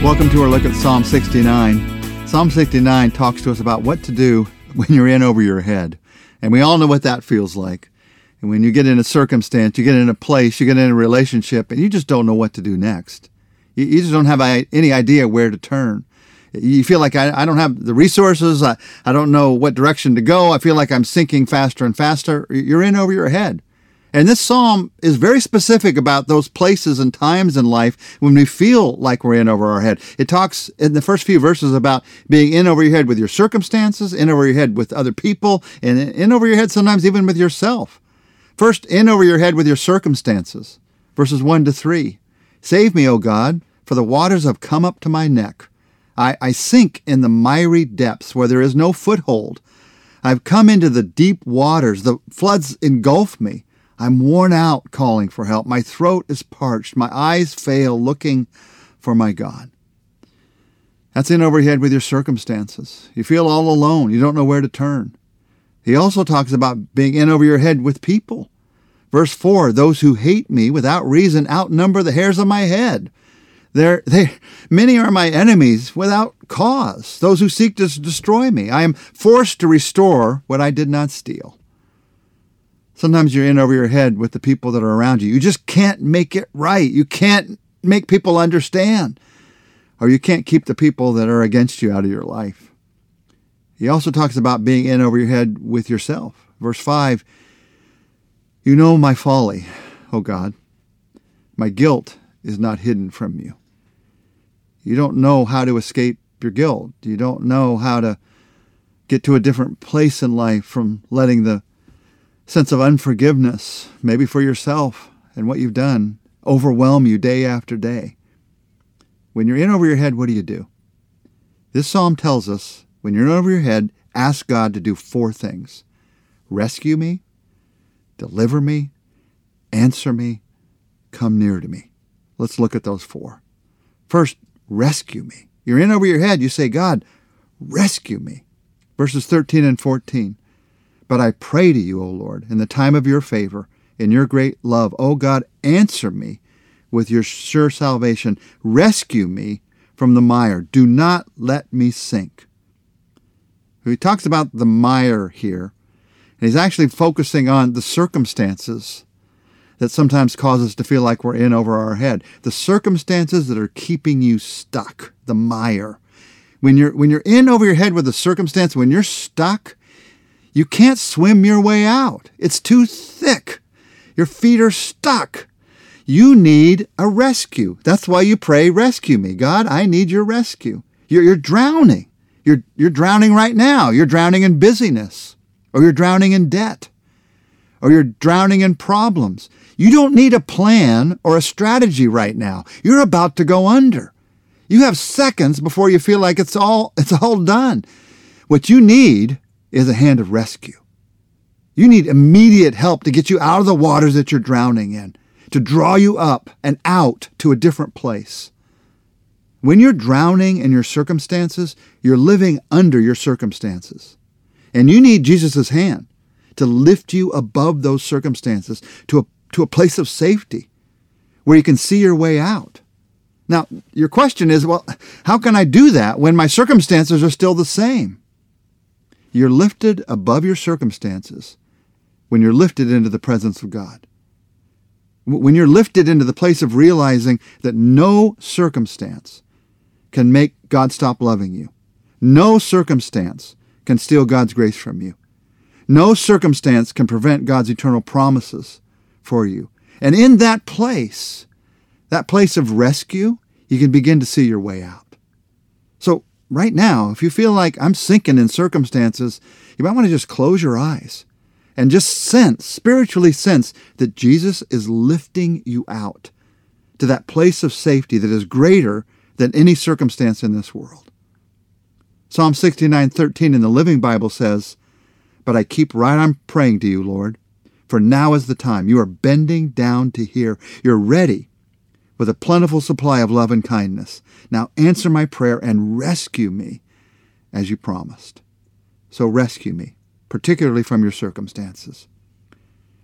Welcome to our look at Psalm 69. Psalm 69 talks to us about what to do when you're in over your head. And we all know what that feels like. And when you get in a circumstance, you get in a place, you get in a relationship, and you just don't know what to do next. You, you just don't have any idea where to turn. You feel like I, I don't have the resources. I, I don't know what direction to go. I feel like I'm sinking faster and faster. You're in over your head. And this psalm is very specific about those places and times in life when we feel like we're in over our head. It talks in the first few verses about being in over your head with your circumstances, in over your head with other people, and in over your head sometimes even with yourself. First, in over your head with your circumstances. Verses 1 to 3. Save me, O God, for the waters have come up to my neck. I, I sink in the miry depths where there is no foothold. I've come into the deep waters. The floods engulf me. I'm worn out calling for help. My throat is parched. My eyes fail looking for my God. That's in over your head with your circumstances. You feel all alone. You don't know where to turn. He also talks about being in over your head with people. Verse 4 Those who hate me without reason outnumber the hairs of my head. They're, they, many are my enemies without cause, those who seek to destroy me. I am forced to restore what I did not steal. Sometimes you're in over your head with the people that are around you. You just can't make it right. You can't make people understand. Or you can't keep the people that are against you out of your life. He also talks about being in over your head with yourself. Verse 5 You know my folly, O God. My guilt is not hidden from you. You don't know how to escape your guilt. You don't know how to get to a different place in life from letting the sense of unforgiveness, maybe for yourself and what you've done, overwhelm you day after day. When you're in over your head, what do you do? This psalm tells us when you're in over your head, ask God to do four things rescue me, deliver me, answer me, come near to me. Let's look at those four. First, rescue me. You're in over your head, you say, God, rescue me. Verses 13 and 14. But I pray to you, O Lord, in the time of your favor, in your great love, O God, answer me with your sure salvation. Rescue me from the mire. Do not let me sink. He talks about the mire here, and he's actually focusing on the circumstances that sometimes cause us to feel like we're in over our head. The circumstances that are keeping you stuck, the mire. When you're when you're in over your head with a circumstance, when you're stuck, you can't swim your way out. It's too thick. Your feet are stuck. You need a rescue. That's why you pray, rescue me. God, I need your rescue. You're, you're drowning. You're, you're drowning right now. You're drowning in busyness, or you're drowning in debt, or you're drowning in problems. You don't need a plan or a strategy right now. You're about to go under. You have seconds before you feel like it's all, it's all done. What you need is a hand of rescue. You need immediate help to get you out of the waters that you're drowning in, to draw you up and out to a different place. When you're drowning in your circumstances, you're living under your circumstances. And you need Jesus' hand to lift you above those circumstances to a, to a place of safety where you can see your way out. Now, your question is, well, how can I do that when my circumstances are still the same? You're lifted above your circumstances when you're lifted into the presence of God. When you're lifted into the place of realizing that no circumstance can make God stop loving you. No circumstance can steal God's grace from you. No circumstance can prevent God's eternal promises for you. And in that place, that place of rescue, you can begin to see your way out. Right now, if you feel like I'm sinking in circumstances, you might want to just close your eyes and just sense, spiritually sense, that Jesus is lifting you out to that place of safety that is greater than any circumstance in this world. Psalm 69:13 in the Living Bible says, "But I keep right on praying to you, Lord, for now is the time. You are bending down to hear. You're ready with a plentiful supply of love and kindness. Now answer my prayer and rescue me as you promised. So rescue me, particularly from your circumstances.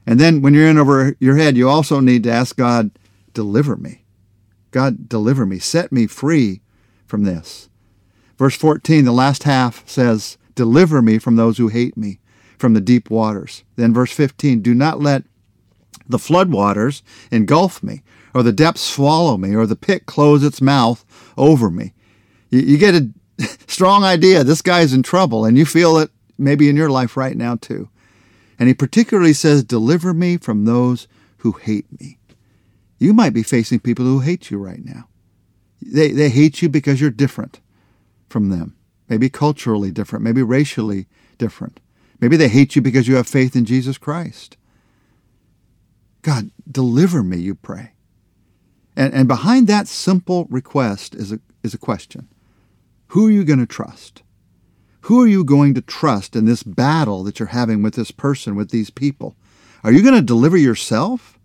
And then when you're in over your head, you also need to ask God, deliver me. God, deliver me. Set me free from this. Verse 14, the last half says, Deliver me from those who hate me, from the deep waters. Then verse 15, Do not let the floodwaters engulf me, or the depths swallow me, or the pit close its mouth over me. You, you get a strong idea this guy's in trouble, and you feel it maybe in your life right now too. And he particularly says, Deliver me from those who hate me. You might be facing people who hate you right now. They, they hate you because you're different from them, maybe culturally different, maybe racially different. Maybe they hate you because you have faith in Jesus Christ. God, deliver me, you pray. And, and behind that simple request is a, is a question Who are you going to trust? Who are you going to trust in this battle that you're having with this person, with these people? Are you going to deliver yourself?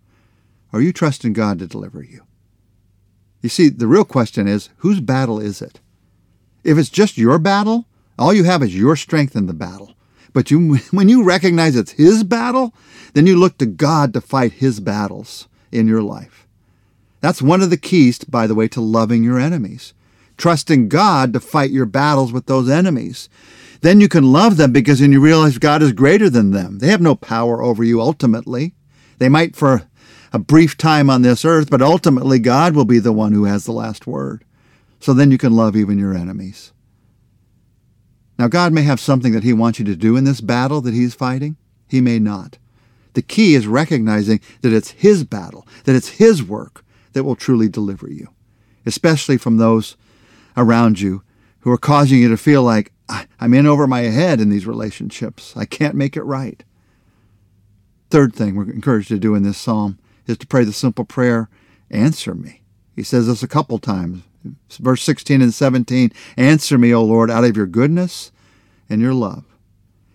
Or are you trusting God to deliver you? You see, the real question is whose battle is it? If it's just your battle, all you have is your strength in the battle. But you, when you recognize it's His battle, then you look to God to fight His battles in your life. That's one of the keys, by the way, to loving your enemies trusting God to fight your battles with those enemies. Then you can love them because then you realize God is greater than them. They have no power over you ultimately. They might for a brief time on this earth, but ultimately God will be the one who has the last word. So then you can love even your enemies. Now, God may have something that He wants you to do in this battle that He's fighting. He may not. The key is recognizing that it's His battle, that it's His work that will truly deliver you, especially from those around you who are causing you to feel like I'm in over my head in these relationships. I can't make it right. Third thing we're encouraged to do in this psalm is to pray the simple prayer, Answer me. He says this a couple times. Verse 16 and 17 Answer me, O Lord, out of your goodness and your love.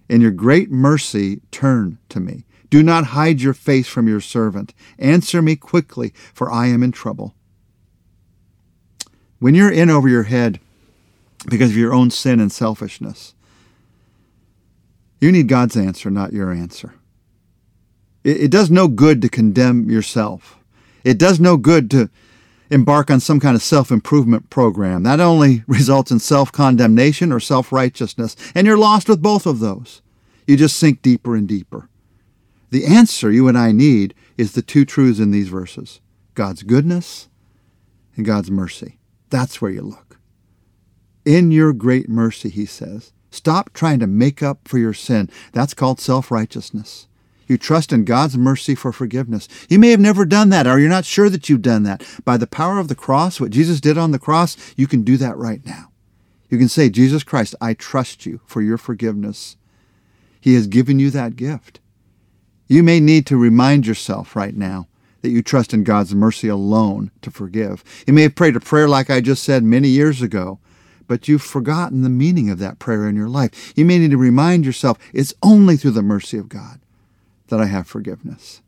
In your great mercy, turn to me. Do not hide your face from your servant. Answer me quickly, for I am in trouble. When you're in over your head because of your own sin and selfishness, you need God's answer, not your answer. It, it does no good to condemn yourself. It does no good to embark on some kind of self improvement program. That only results in self condemnation or self righteousness, and you're lost with both of those. You just sink deeper and deeper. The answer you and I need is the two truths in these verses God's goodness and God's mercy. That's where you look. In your great mercy, he says, stop trying to make up for your sin. That's called self righteousness. You trust in God's mercy for forgiveness. You may have never done that, or you're not sure that you've done that. By the power of the cross, what Jesus did on the cross, you can do that right now. You can say, Jesus Christ, I trust you for your forgiveness. He has given you that gift. You may need to remind yourself right now that you trust in God's mercy alone to forgive. You may have prayed a prayer like I just said many years ago, but you've forgotten the meaning of that prayer in your life. You may need to remind yourself it's only through the mercy of God that I have forgiveness.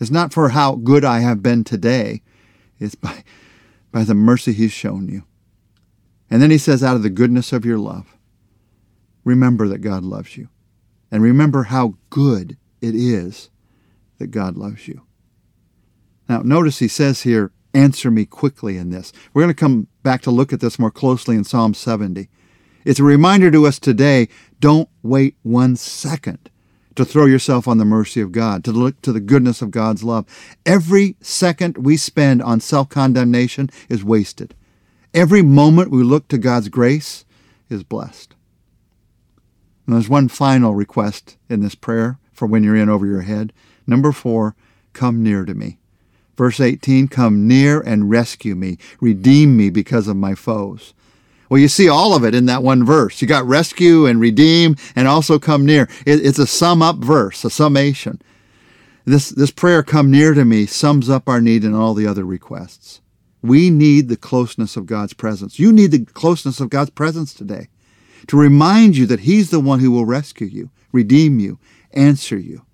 It's not for how good I have been today, it's by, by the mercy He's shown you. And then He says, out of the goodness of your love, remember that God loves you. And remember how good it is that God loves you. Now, notice he says here, answer me quickly in this. We're going to come back to look at this more closely in Psalm 70. It's a reminder to us today don't wait one second to throw yourself on the mercy of God, to look to the goodness of God's love. Every second we spend on self condemnation is wasted. Every moment we look to God's grace is blessed. And there's one final request in this prayer for when you're in over your head. Number four, come near to me. Verse 18, come near and rescue me, redeem me because of my foes. Well, you see all of it in that one verse. You got rescue and redeem and also come near. it's a sum up verse, a summation. This, this prayer, come near to me, sums up our need and all the other requests. We need the closeness of God's presence. You need the closeness of God's presence today to remind you that He's the one who will rescue you, redeem you, answer you.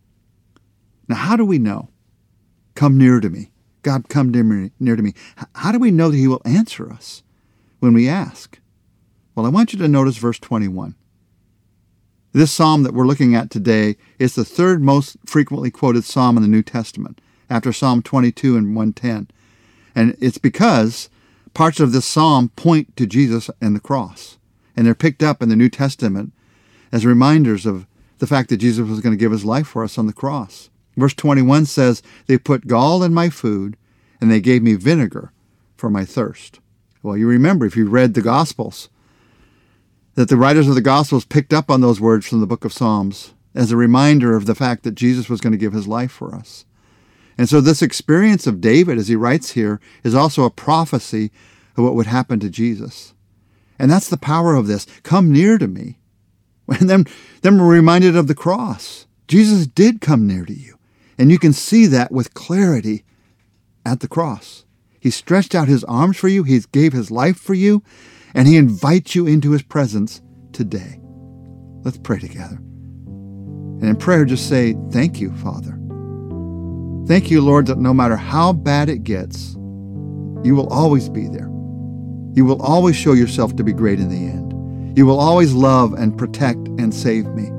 Now, how do we know? Come near to me. God come near to me. How do we know that He will answer us when we ask? Well, I want you to notice verse 21. This psalm that we're looking at today is the third most frequently quoted psalm in the New Testament, after Psalm 22 and 110. And it's because parts of this psalm point to Jesus and the cross, and they're picked up in the New Testament as reminders of the fact that Jesus was going to give his life for us on the cross. Verse 21 says, They put gall in my food, and they gave me vinegar for my thirst. Well, you remember if you read the Gospels, that the writers of the Gospels picked up on those words from the book of Psalms as a reminder of the fact that Jesus was going to give his life for us. And so, this experience of David, as he writes here, is also a prophecy of what would happen to Jesus. And that's the power of this. Come near to me. And then, then we're reminded of the cross. Jesus did come near to you. And you can see that with clarity at the cross. He stretched out his arms for you, he gave his life for you, and he invites you into his presence today. Let's pray together. And in prayer, just say, Thank you, Father. Thank you, Lord, that no matter how bad it gets, you will always be there. You will always show yourself to be great in the end. You will always love and protect and save me.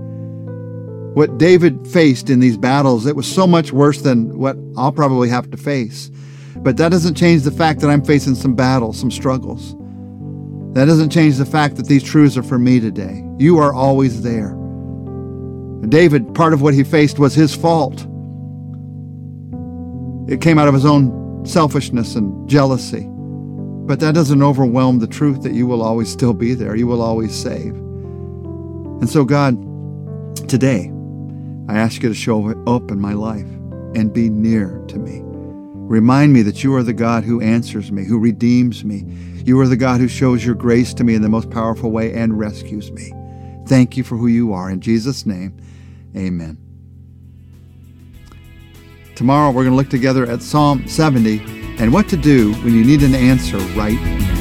What David faced in these battles, it was so much worse than what I'll probably have to face. But that doesn't change the fact that I'm facing some battles, some struggles. That doesn't change the fact that these truths are for me today. You are always there. David, part of what he faced was his fault. It came out of his own selfishness and jealousy. But that doesn't overwhelm the truth that you will always still be there. You will always save. And so, God, today, I ask you to show up in my life and be near to me. Remind me that you are the God who answers me, who redeems me. You are the God who shows your grace to me in the most powerful way and rescues me. Thank you for who you are. In Jesus' name, amen. Tomorrow we're going to look together at Psalm 70 and what to do when you need an answer right now.